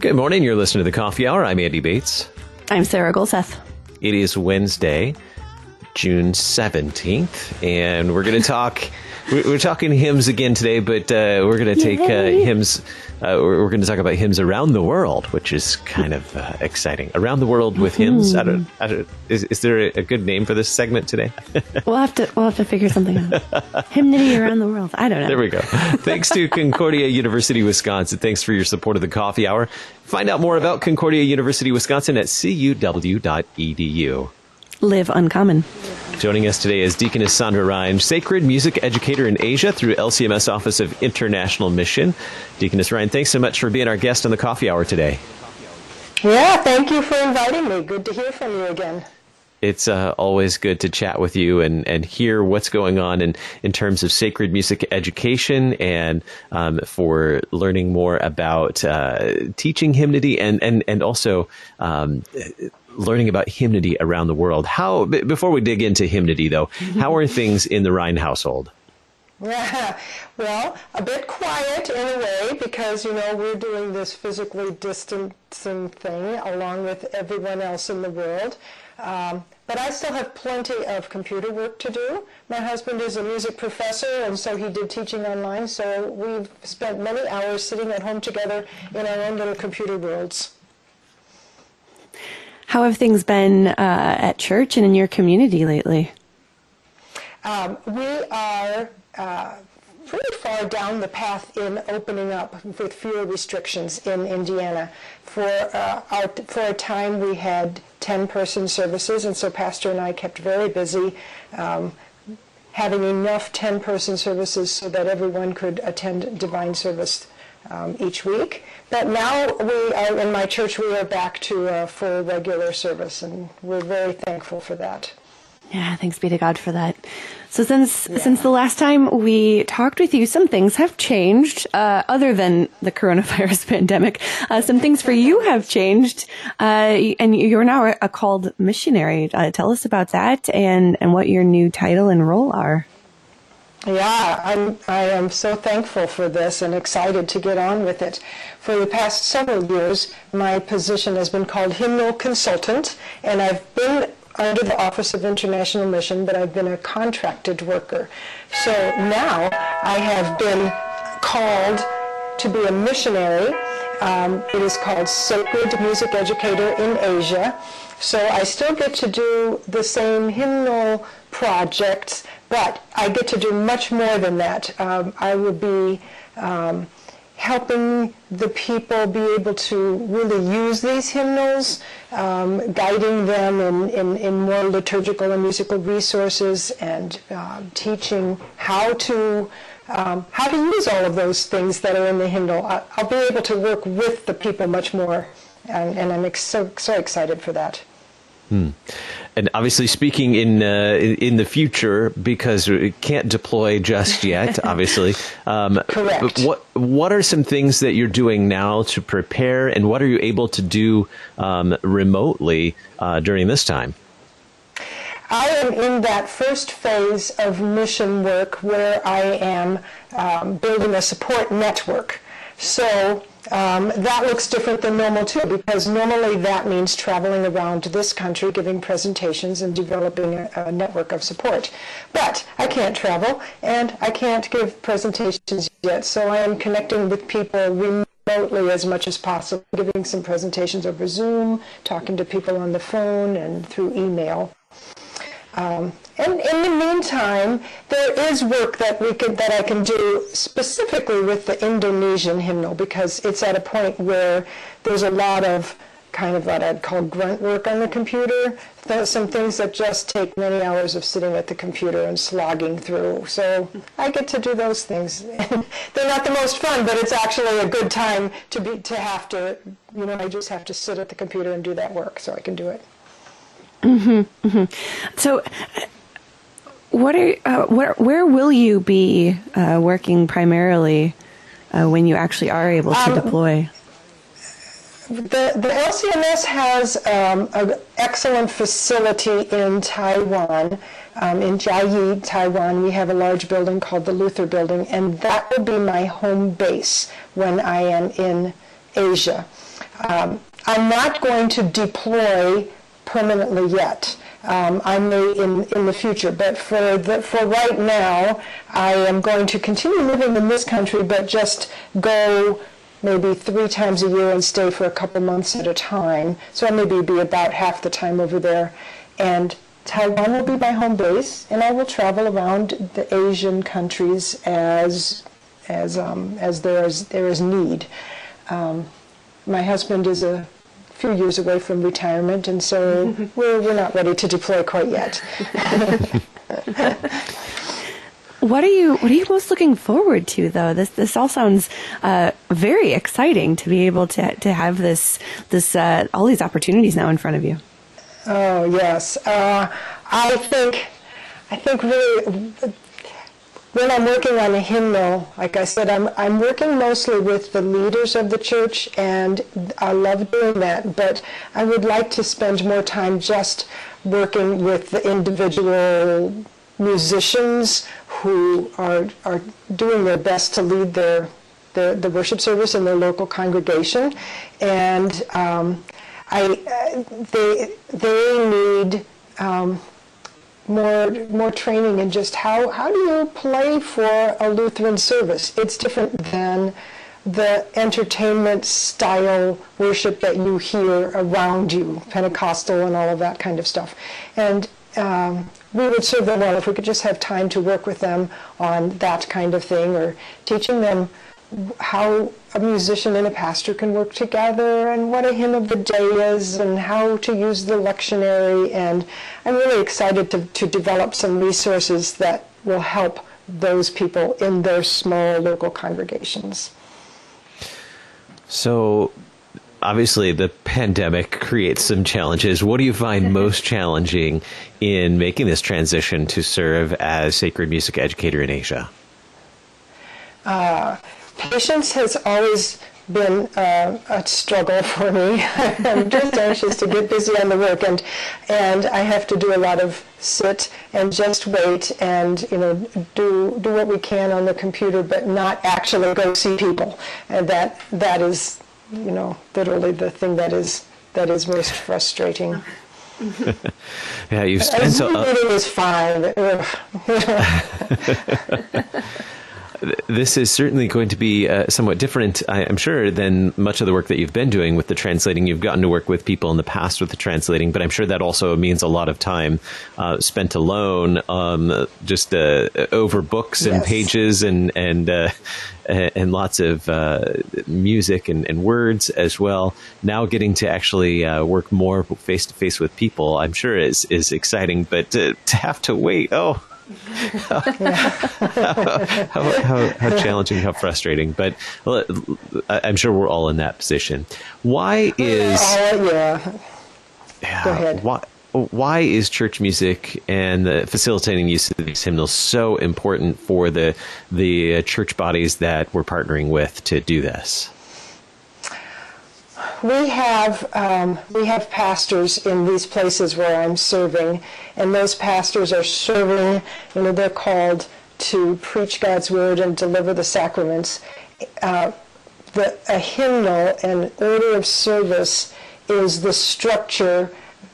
Good morning. You're listening to the Coffee Hour. I'm Andy Bates. I'm Sarah Gulseth. It is Wednesday, June 17th, and we're going to talk. We're talking hymns again today, but uh, we're going to take uh, hymns. Uh, we're going to talk about hymns around the world, which is kind of uh, exciting. Around the world with hymns. I don't, I don't, is, is there a, a good name for this segment today? we'll have to we'll have to figure something out. Hymnody around the world. I don't know. There we go. Thanks to Concordia University, Wisconsin. Thanks for your support of the Coffee Hour. Find out more about Concordia University, Wisconsin at cuw.edu. Live uncommon. Joining us today is Deaconess Sandra Rhein, sacred music educator in Asia through LCMS Office of International Mission. Deaconess Rhein, thanks so much for being our guest on the Coffee Hour today. Yeah, thank you for inviting me. Good to hear from you again. It's uh, always good to chat with you and, and hear what's going on in, in terms of sacred music education and um, for learning more about uh, teaching hymnody and, and, and also um, learning about hymnody around the world. How before we dig into hymnody though, how are things in the Rhein household? Well, a bit quiet in a way because you know we're doing this physically distancing thing along with everyone else in the world. Um, but I still have plenty of computer work to do. My husband is a music professor, and so he did teaching online. So we've spent many hours sitting at home together in our own little computer worlds. How have things been uh, at church and in your community lately? Um, we are uh, pretty far down the path in opening up with fewer restrictions in Indiana. For, uh, our, for a time, we had 10 person services, and so Pastor and I kept very busy. Um, having enough 10 person services so that everyone could attend divine service um, each week. But now we are in my church. We are back to a full regular service, and we're very thankful for that. Yeah, thanks be to God for that. So since yeah. since the last time we talked with you, some things have changed. Uh, other than the coronavirus pandemic, uh, some things for you have changed, uh, and you're now a called missionary. Uh, tell us about that and and what your new title and role are. Yeah, I'm, I am so thankful for this and excited to get on with it. For the past several years, my position has been called hymnal consultant, and I've been under the Office of International Mission, but I've been a contracted worker. So now I have been called to be a missionary. Um, it is called Sacred Music Educator in Asia. So I still get to do the same hymnal projects but I get to do much more than that. Um, I will be um, helping the people be able to really use these hymnals, um, guiding them in, in, in, more liturgical and musical resources, and uh, teaching how to um, how to use all of those things that are in the hymnal. I, will be able to work with the people much more, and, and I'm ex- so, so excited for that. Hmm. And obviously, speaking in uh, in the future, because we can't deploy just yet, obviously. Um, Correct. what what are some things that you're doing now to prepare, and what are you able to do um, remotely uh, during this time? I am in that first phase of mission work where I am um, building a support network. So um, that looks different than normal too, because normally that means traveling around this country, giving presentations and developing a, a, network of support. But I can't travel and I can't give presentations yet, so I am connecting with people remotely as much as possible, giving some presentations over Zoom, talking to people on the phone and through email. Um, and in the meantime, there is work that we could that I can do specifically with the Indonesian hymnal because it's at a point where there's a lot of kind of what I'd call grunt work on the computer. Some things that just take many hours of sitting at the computer and slogging through. So I get to do those things. They're not the most fun, but it's actually a good time to be to have to. You know, I just have to sit at the computer and do that work, so I can do it. Mm-hmm, mm-hmm. So, what are uh, where where will you be uh, working primarily uh, when you actually are able to um, deploy? the, the LCMS has um, an excellent facility in Taiwan. Um, in Jiayi, Taiwan, we have a large building called the Luther Building, and that will be my home base when I am in Asia. Um, I'm not going to deploy permanently yet. Um, I may in, in the future, but for the, for right now, I am going to continue living in this country, but just go maybe three times a year and stay for a couple months at a time. So I maybe be about half the time over there. And Taiwan will be my home base, and I will travel around the Asian countries as as um, as there is there is need. Um, my husband is a few years away from retirement, and so we're we're not ready to deploy quite yet. What are you What are you most looking forward to, though? This This all sounds uh, very exciting to be able to to have this this uh, all these opportunities now in front of you. Oh yes, uh, I think I think really when I'm working on a hymnal, like I said, I'm I'm working mostly with the leaders of the church, and I love doing that. But I would like to spend more time just working with the individual musicians who are, are doing their best to lead their, the, the worship service in their local congregation. And um, I, uh, they, they need um, more, more training in just how, how do you play for a Lutheran service. It's different than the entertainment style worship that you hear around you, Pentecostal and all of that kind of stuff. And um, we would serve them well if we could just have time to work with them on that kind of thing or teaching them how a musician and a pastor can work together and what a hymn of the day is and how to use the lectionary. And I'm really excited to, to develop some resources that will help those people in their small local congregations. So, obviously the pandemic creates some challenges. What do you find most challenging in making this transition to serve as sacred music educator in Asia? Uh, patience has always been uh, a struggle for me. I'm just anxious to get busy on the work, and and I have to do a lot of sit and just wait, and you know do do what we can on the computer, but not actually go see people, and that that is you know, literally the thing that is that is most frustrating. yeah, you've spent so. Uh, meeting is fine. this is certainly going to be uh, somewhat different, I, am sure, than much of the work that you've been doing with the translating. You've gotten to work with people in the past with the translating, but I'm sure that also means a lot of time uh, spent alone, um, just uh, over books and yes. pages and and uh, and lots of uh, music and, and, words as well. Now getting to actually uh, work more face to face with people, I'm sure is is exciting, but to, to have to wait, oh how, how, how, challenging, how frustrating. But I'm sure we're all in that position. Why is. Uh, yeah. yeah. Go ahead. Why, why is church music and the facilitating use of these hymnals so important for the the church bodies that we're partnering with to do this? We have um, we have pastors in these places where I'm serving, and those pastors are serving. You know, they're called to preach God's word and deliver the sacraments. Uh, the, a hymnal, an order of service, is the structure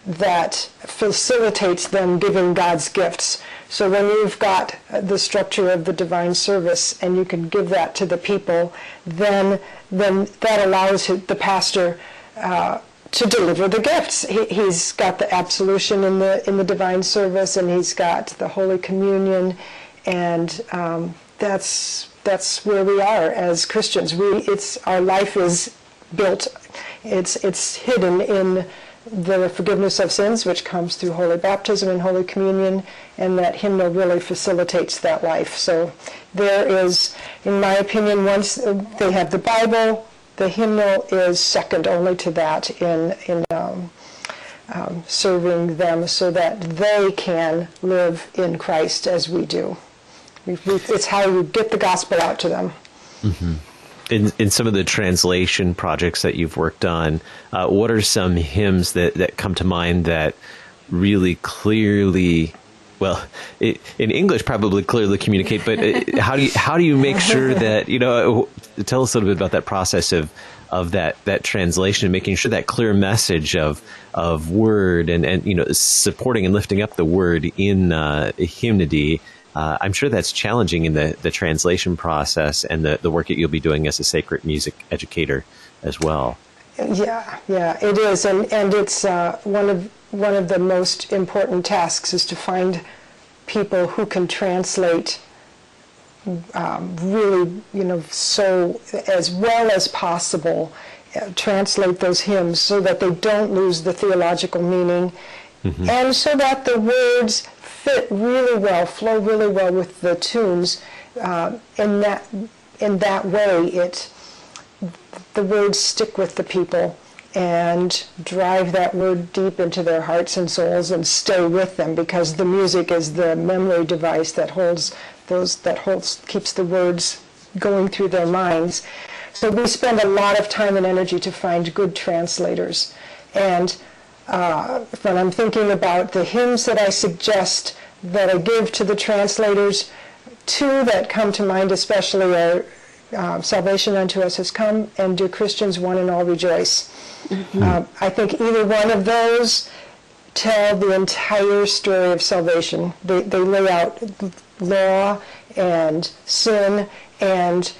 that facilitates them giving God's gifts. So when you've got the structure of the divine service and you can give that to the people, then then that allows the pastor uh, to deliver the gifts. He, has got the absolution in the in the divine service, and he's got the Holy Communion, and um, that's that's where we are as Christians. We it's our life is built. It's it's hidden in the forgiveness of sins, which comes through holy baptism and holy communion, and that hymnal really facilitates that life. So there is, in my opinion, once they have the Bible, the hymnal is second only to that in in um, um, serving them, so that they can live in Christ as we do. We, we, it's how you get the gospel out to them. Mm-hmm. In, in some of the translation projects that you've worked on, uh, what are some hymns that, that come to mind that really clearly, well, it, in English probably clearly communicate, but uh, how do you how do you make sure that you know? Tell us a little bit about that process of of that that translation and making sure that clear message of of word and and you know supporting and lifting up the word in uh, hymnody uh, I'm sure that's challenging in the, the translation process and the, the work that you'll be doing as a sacred music educator as well. Yeah, yeah, it is, and and it's uh, one of one of the most important tasks is to find people who can translate um, really, you know, so as well as possible, uh, translate those hymns so that they don't lose the theological meaning, mm-hmm. and so that the words fit really well, flow really well with the tunes. Uh, in that in that way, it the words stick with the people and drive that word deep into their hearts and souls and stay with them because the music is the memory device that holds those that holds keeps the words going through their minds. So we spend a lot of time and energy to find good translators and uh, when I'm thinking about the hymns that I suggest that I give to the translators, two that come to mind especially are uh, Salvation unto us has come and Dear Christians one and all rejoice. Mm-hmm. Uh, I think either one of those tell the entire story of salvation. They, they lay out law and sin and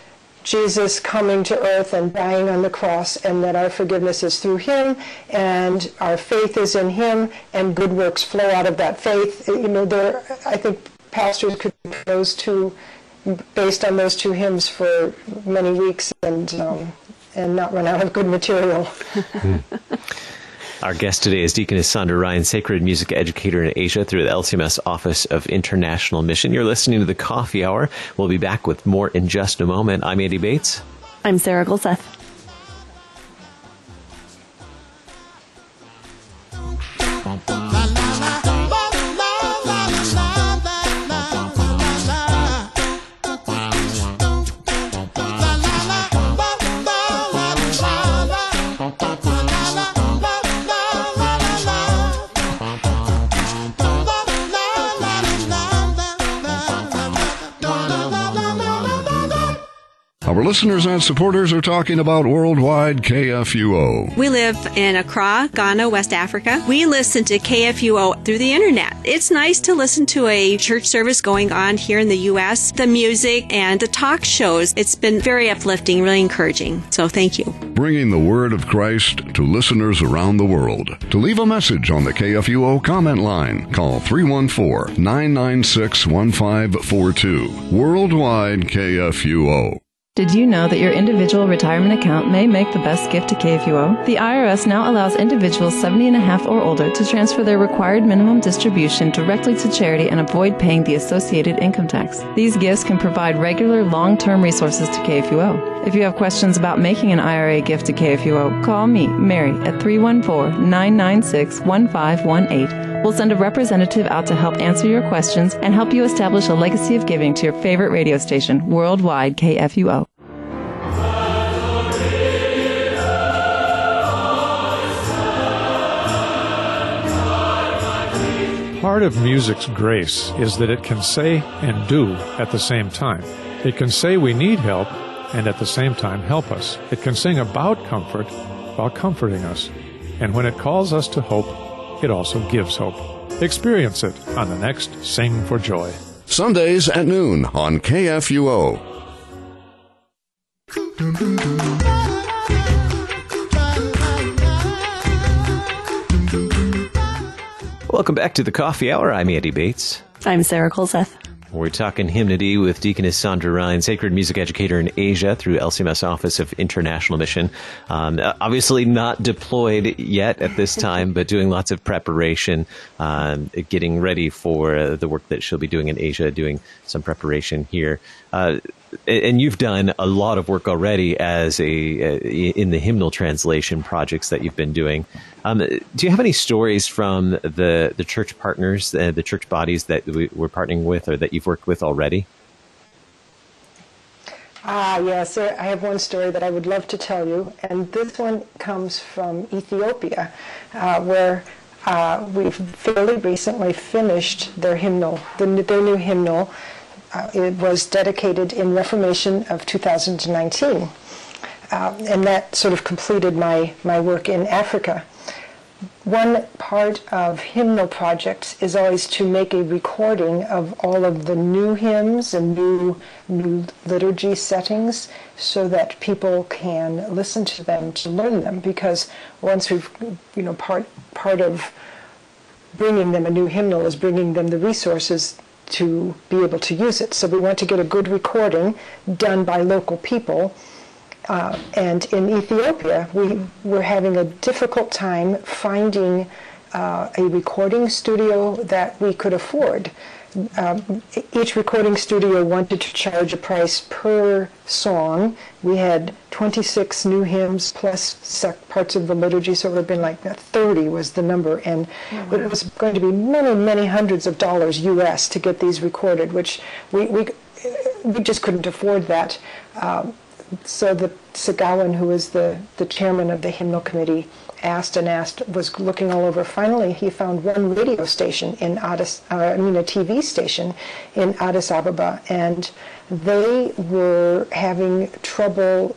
Jesus coming to earth and dying on the cross, and that our forgiveness is through him, and our faith is in him, and good works flow out of that faith. You know, there, I think pastors could those two, based on those two hymns for many weeks, and um, and not run out of good material. Our guest today is Deaconess Sandra Rhein, sacred music educator in Asia through the LCMS Office of International Mission. You're listening to the Coffee Hour. We'll be back with more in just a moment. I'm Andy Bates. I'm Sarah Gulseth. Listeners and supporters are talking about Worldwide KFUO. We live in Accra, Ghana, West Africa. We listen to KFUO through the internet. It's nice to listen to a church service going on here in the U.S., the music and the talk shows. It's been very uplifting, really encouraging. So thank you. Bringing the word of Christ to listeners around the world. To leave a message on the KFUO comment line, call 314 996 1542. Worldwide KFUO. Did you know that your individual retirement account may make the best gift to KFUO? The IRS now allows individuals 70 and a half or older to transfer their required minimum distribution directly to charity and avoid paying the associated income tax. These gifts can provide regular long-term resources to KFUO. If you have questions about making an IRA gift to KFUO, call me, Mary, at 314-996-1518. We'll send a representative out to help answer your questions and help you establish a legacy of giving to your favorite radio station, Worldwide KFUO. Part of music's grace is that it can say and do at the same time. It can say we need help and at the same time help us. It can sing about comfort while comforting us. And when it calls us to hope, it also gives hope. Experience it on the next Sing for Joy. Sundays at noon on KFUO. Welcome back to the Coffee Hour. I'm Andy Bates. I'm Sarah Gulseth. We're talking hymnody with Deaconess Sandra Rhein, sacred music educator in Asia through LCMS Office of International Mission. Um, obviously not deployed yet at this time, but doing lots of preparation, um, getting ready for uh, the work that she'll be doing in Asia, doing some preparation here. Uh, and you've done a lot of work already as a in the hymnal translation projects that you've been doing. Um, do you have any stories from the the church partners, uh, the church bodies that we, we're partnering with, or that you've worked with already? Ah, yes, I have one story that I would love to tell you, and this one comes from Ethiopia, uh, where uh, we've fairly recently finished their hymnal, the, their new hymnal. Uh, it was dedicated in Reformation of 2019, uh, and that sort of completed my, my work in Africa. One part of hymnal projects is always to make a recording of all of the new hymns and new, new liturgy settings so that people can listen to them to learn them because once we've, you know, part, part of bringing them a new hymnal is bringing them the resources to be able to use it. So we want to get a good recording done by local people uh, and in Ethiopia, we were having a difficult time finding uh, a recording studio that we could afford. Um, each recording studio wanted to charge a price per song. We had 26 new hymns plus sec- parts of the liturgy, so it would have been like 30 was the number, and mm-hmm. it was going to be many, many hundreds of dollars U.S. to get these recorded, which we we, we just couldn't afford that. Um, so the Sagawan, who was the, the chairman of the hymnal committee, asked and asked, was looking all over. Finally, he found one radio station in Addis, uh, I mean a TV station in Addis Ababa, and they were having trouble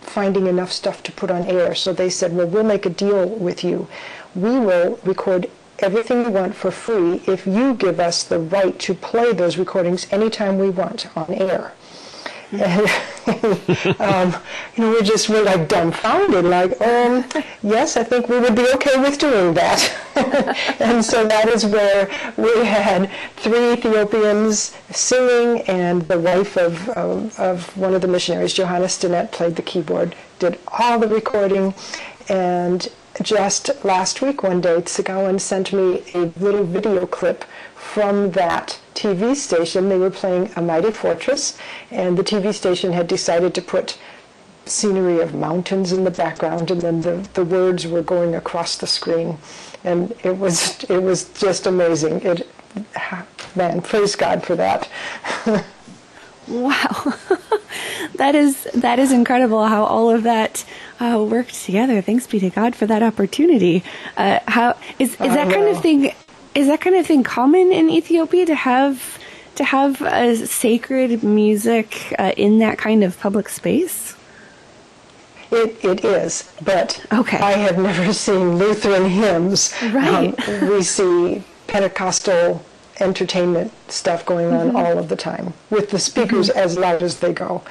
finding enough stuff to put on air. So they said, well, we'll make a deal with you. We will record everything you want for free if you give us the right to play those recordings anytime we want on air. Um, you know, we're just we're like dumbfounded, like, um, yes, I think we would be okay with doing that. and so that is where we had three Ethiopians singing, and the wife of, of, one of the missionaries, Johanna Stinnett, played the keyboard, did all the recording, and just last week one day, Sagawan sent me a little video clip from that TV station. They were playing A Mighty Fortress, and the TV station had decided to put scenery of mountains in the background, and then the, the words were going across the screen. And it was it was just amazing. It man, praise God for that. wow, that is that is incredible how all of that uh, worked together. Thanks be to God for that opportunity. Uh, how is is that kind of thing? Is that kind of thing common in Ethiopia to have to have a sacred music uh, in that kind of public space? It, it is, but okay. I have never seen Lutheran hymns. Right. Um, we see Pentecostal entertainment stuff going on mm-hmm. all of the time with the speakers mm-hmm. as loud as they go.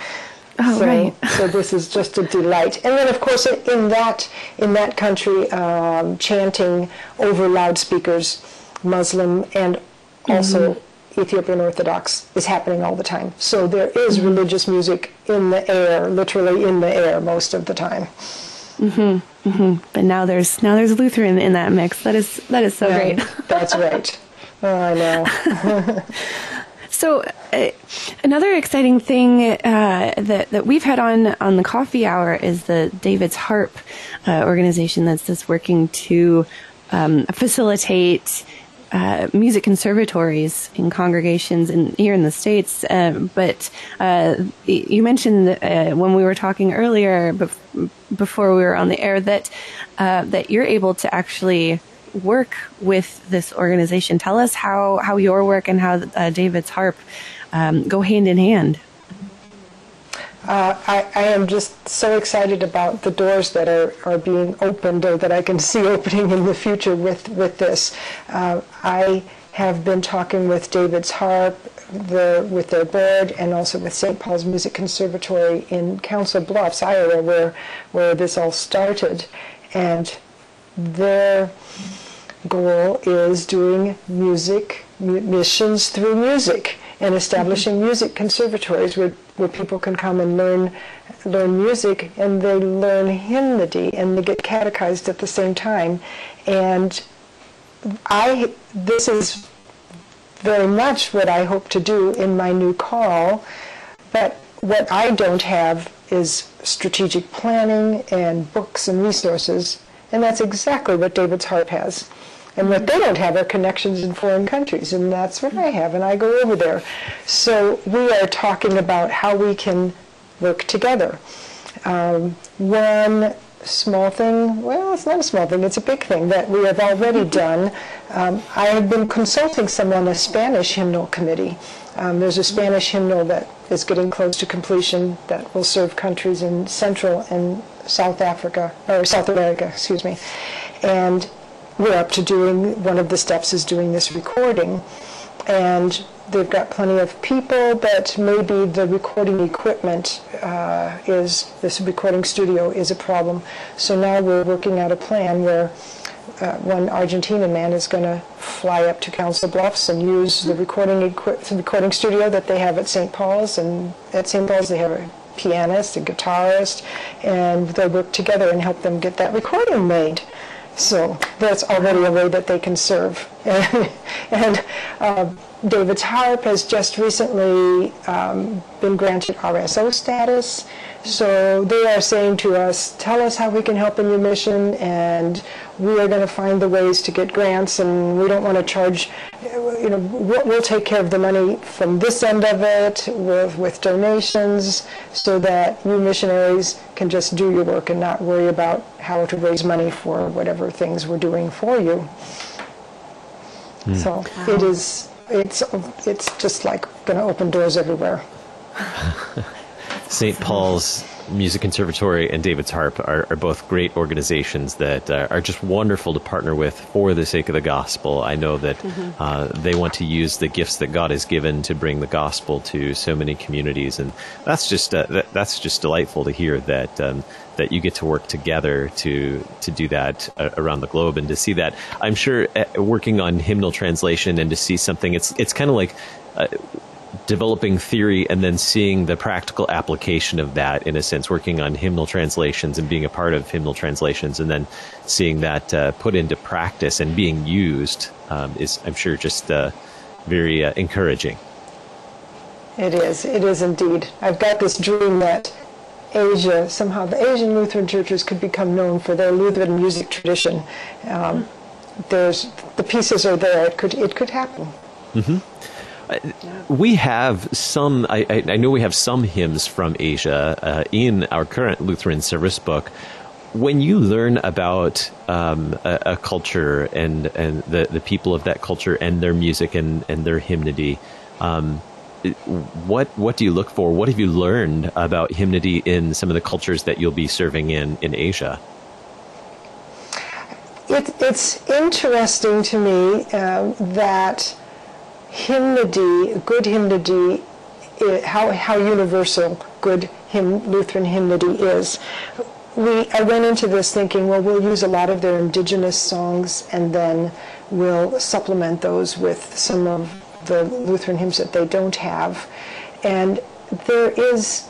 Oh, so, right. so this is just a delight. And then, of course, in that in that country, um, chanting over loudspeakers Muslim, and also mm-hmm. Ethiopian Orthodox is happening all the time. So there is mm-hmm. religious music in the air, literally in the air, most of the time. Mm-hmm. Mm-hmm. But now there's now there's Lutheran in that mix. That is that is so yeah, great. that's right. Oh, I know. So uh, another exciting thing uh, that that we've had on on the coffee hour is the David's Harp uh, organization that's that's working to um, facilitate uh, music conservatories in congregations in, here in the states. Uh, but uh, you mentioned uh, when we were talking earlier, bef- before we were on the air, that uh, that you're able to actually work with this organization. Tell us how how your work and how uh, David's harp um, go hand in hand. Uh, I, I, am just so excited about the doors that are, are being opened or that I can see opening in the future with, with this. Uh, I have been talking with David's Harp, the, with their board, and also with St. Paul's Music Conservatory in Council Bluffs, Iowa, where, where this all started. And their goal is doing music, missions through music and establishing mm-hmm. music conservatories where, where people can come and learn learn music and they learn hymnody and they get catechized at the same time. And I this is very much what I hope to do in my new call, but what I don't have is strategic planning and books and resources, and that's exactly what David's Harp has. And what they don't have are connections in foreign countries, and that's what I have, and I go over there. So we are talking about how we can work together. Um, one small thing, well, it's not a small thing, it's a big thing that we have already done. Um, I have been consulting some on a Spanish hymnal committee. Um, there's a Spanish hymnal that is getting close to completion that will serve countries in Central and South Africa, or South America, excuse me. And we're up to doing, one of the steps is doing this recording. And they've got plenty of people, but maybe the recording equipment uh, is, this recording studio is a problem. So now we're working out a plan where uh, one Argentinian man is going to fly up to Council Bluffs and use the recording the recording studio that they have at St. Paul's. And at St. Paul's, they have a pianist, a guitarist, and they'll work together and help them get that recording made. So that's already a way that they can serve. and, uh, David's Harp has just recently um, been granted RSO status. So they are saying to us, tell us how we can help in your mission, and we are going to find the ways to get grants, and we don't want to charge, you know, we'll, we'll take care of the money from this end of it with, with donations so that you missionaries can just do your work and not worry about how to raise money for whatever things we're doing for you. Hmm. So it is, it's, it's just like going to open doors everywhere. St. Paul's Music Conservatory and David's Harp are, are both great organizations that uh, are just wonderful to partner with for the sake of the gospel. I know that uh, they want to use the gifts that God has given to bring the gospel to so many communities, and that's just uh, that, that's just delightful to hear that um, that you get to work together to to do that uh, around the globe and to see that. I'm sure uh, working on hymnal translation and to see something, it's it's kind of like. Uh, developing theory and then seeing the practical application of that in a sense working on hymnal translations and being a part of hymnal translations and then seeing that uh, put into practice and being used um, is i'm sure just uh, very uh, encouraging It is. It is indeed. I've got this dream that Asia, somehow the Asian Lutheran churches could become known for their Lutheran music tradition. Um, there's the pieces are there. It could it could happen. We have some I, I, I know we have some hymns from asia uh, in our current lutheran service book. When you learn about um, a, a culture and and the, the people of that culture and their music and, and their hymnody um, what what do you look for? What have you learned about hymnody in some of the cultures that you'll be serving in in asia? It, it's interesting to me um, that hymnody, good hymnody, how, how universal good hymn, Lutheran hymnody is. We, I went into this thinking, well, we'll use a lot of their indigenous songs and then we'll supplement those with some of the Lutheran hymns that they don't have. And there is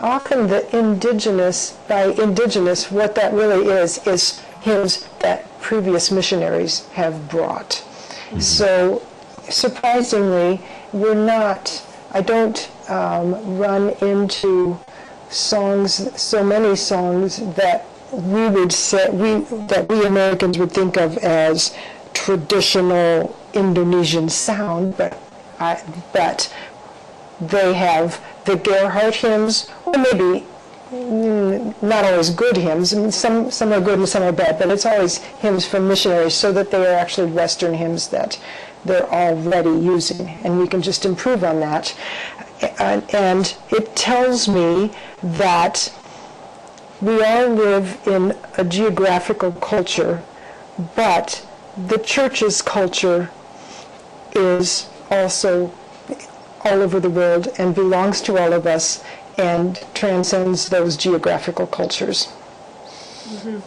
often the indigenous, by indigenous, what that really is, is hymns that previous missionaries have brought. Mm-hmm. So surprisingly, we're not, I don't um, run into songs, so many songs that we would say, we, that we Americans would think of as traditional Indonesian sound, but I, but they have the Gerhardt hymns, or maybe mm, not always good hymns. I mean, some some are good and some are bad, but it's always hymns from missionaries, so that they are actually Western hymns that they're already using, and we can just improve on that. And, it tells me that we all live in a geographical culture, but the church's culture is also all over the world and belongs to all of us and transcends those geographical cultures. Mm-hmm.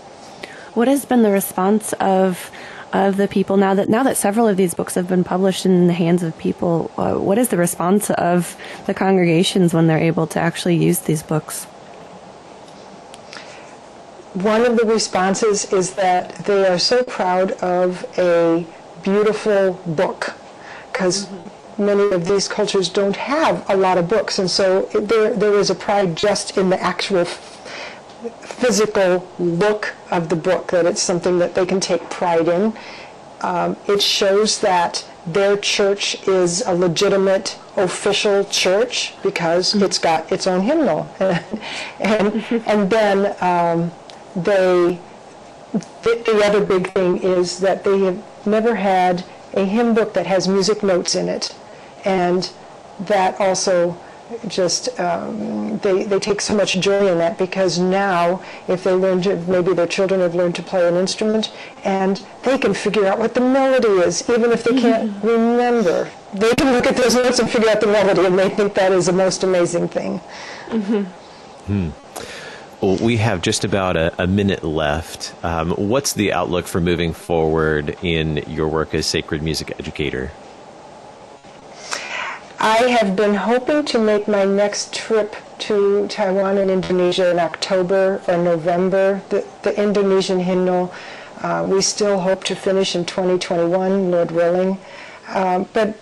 What has been the response of of the people now that now that several of these books have been published in the hands of people? Uh, what is the response of the congregations when they're able to actually use these books? One of the responses is that they are so proud of a beautiful book because many of these cultures don't have a lot of books, and so it- there, there is a pride just in the actual physical look of the book, that it's something that they can take pride in. Um, it shows that their church is a legitimate official church because it's got its own hymnal. and, and then um, they, the, the other big thing is that they have never had a hymn book that has music notes in it. And that also just um, they, they take so much joy in that because now if they learn to maybe their children have learned to play an instrument and they can figure out what the melody is even if they can't mm-hmm. remember they can look at those notes and figure out the melody and they think that is the most amazing thing mm-hmm. hmm. Well, we have just about a, a minute left. Um, what's the outlook for moving forward in your work as sacred music educator? I have been hoping to make my next trip to Taiwan and Indonesia in October or November. The, the Indonesian hymnal, uh, we still hope to finish in 2021, Lord willing. Um, but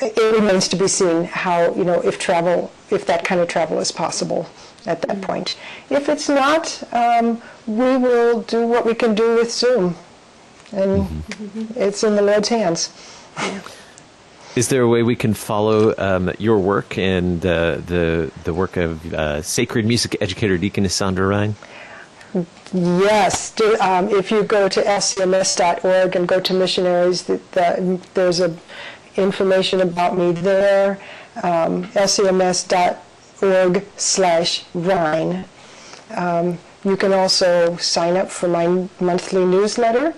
it remains to be seen how, you know, if travel, if that kind of travel is possible at that point. If it's not, um, we will do what we can do with Zoom. And mm-hmm. it's in the Lord's hands. Yeah. Is there a way we can follow um, your work and uh, the the work of uh, sacred music educator Deaconess Sandra Rhein? Yes. Do, um, if you go to lcms.org and go to missionaries, the, the, there's a information about me there. Um, lcms.org slash Rhein. Um, you can also sign up for my monthly newsletter.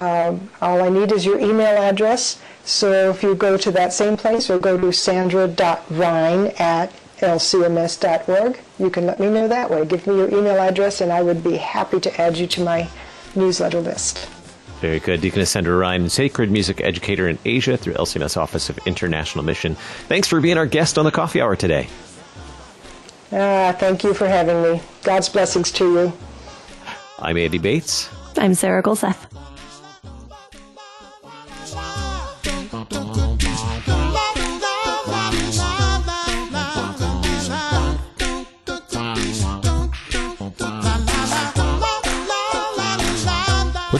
Um, all I need is your email address so if you go to that same place or go to sandra.rhein at lcms.org, you can let me know that way. Give me your email address and I would be happy to add you to my newsletter list. Very good. Deaconess Sandra Rhein, sacred music educator in Asia through LCMS Office of International Mission. Thanks for being our guest on the coffee hour today. Ah, thank you for having me. God's blessings to you. I'm Andy Bates. I'm Sarah Gulseth.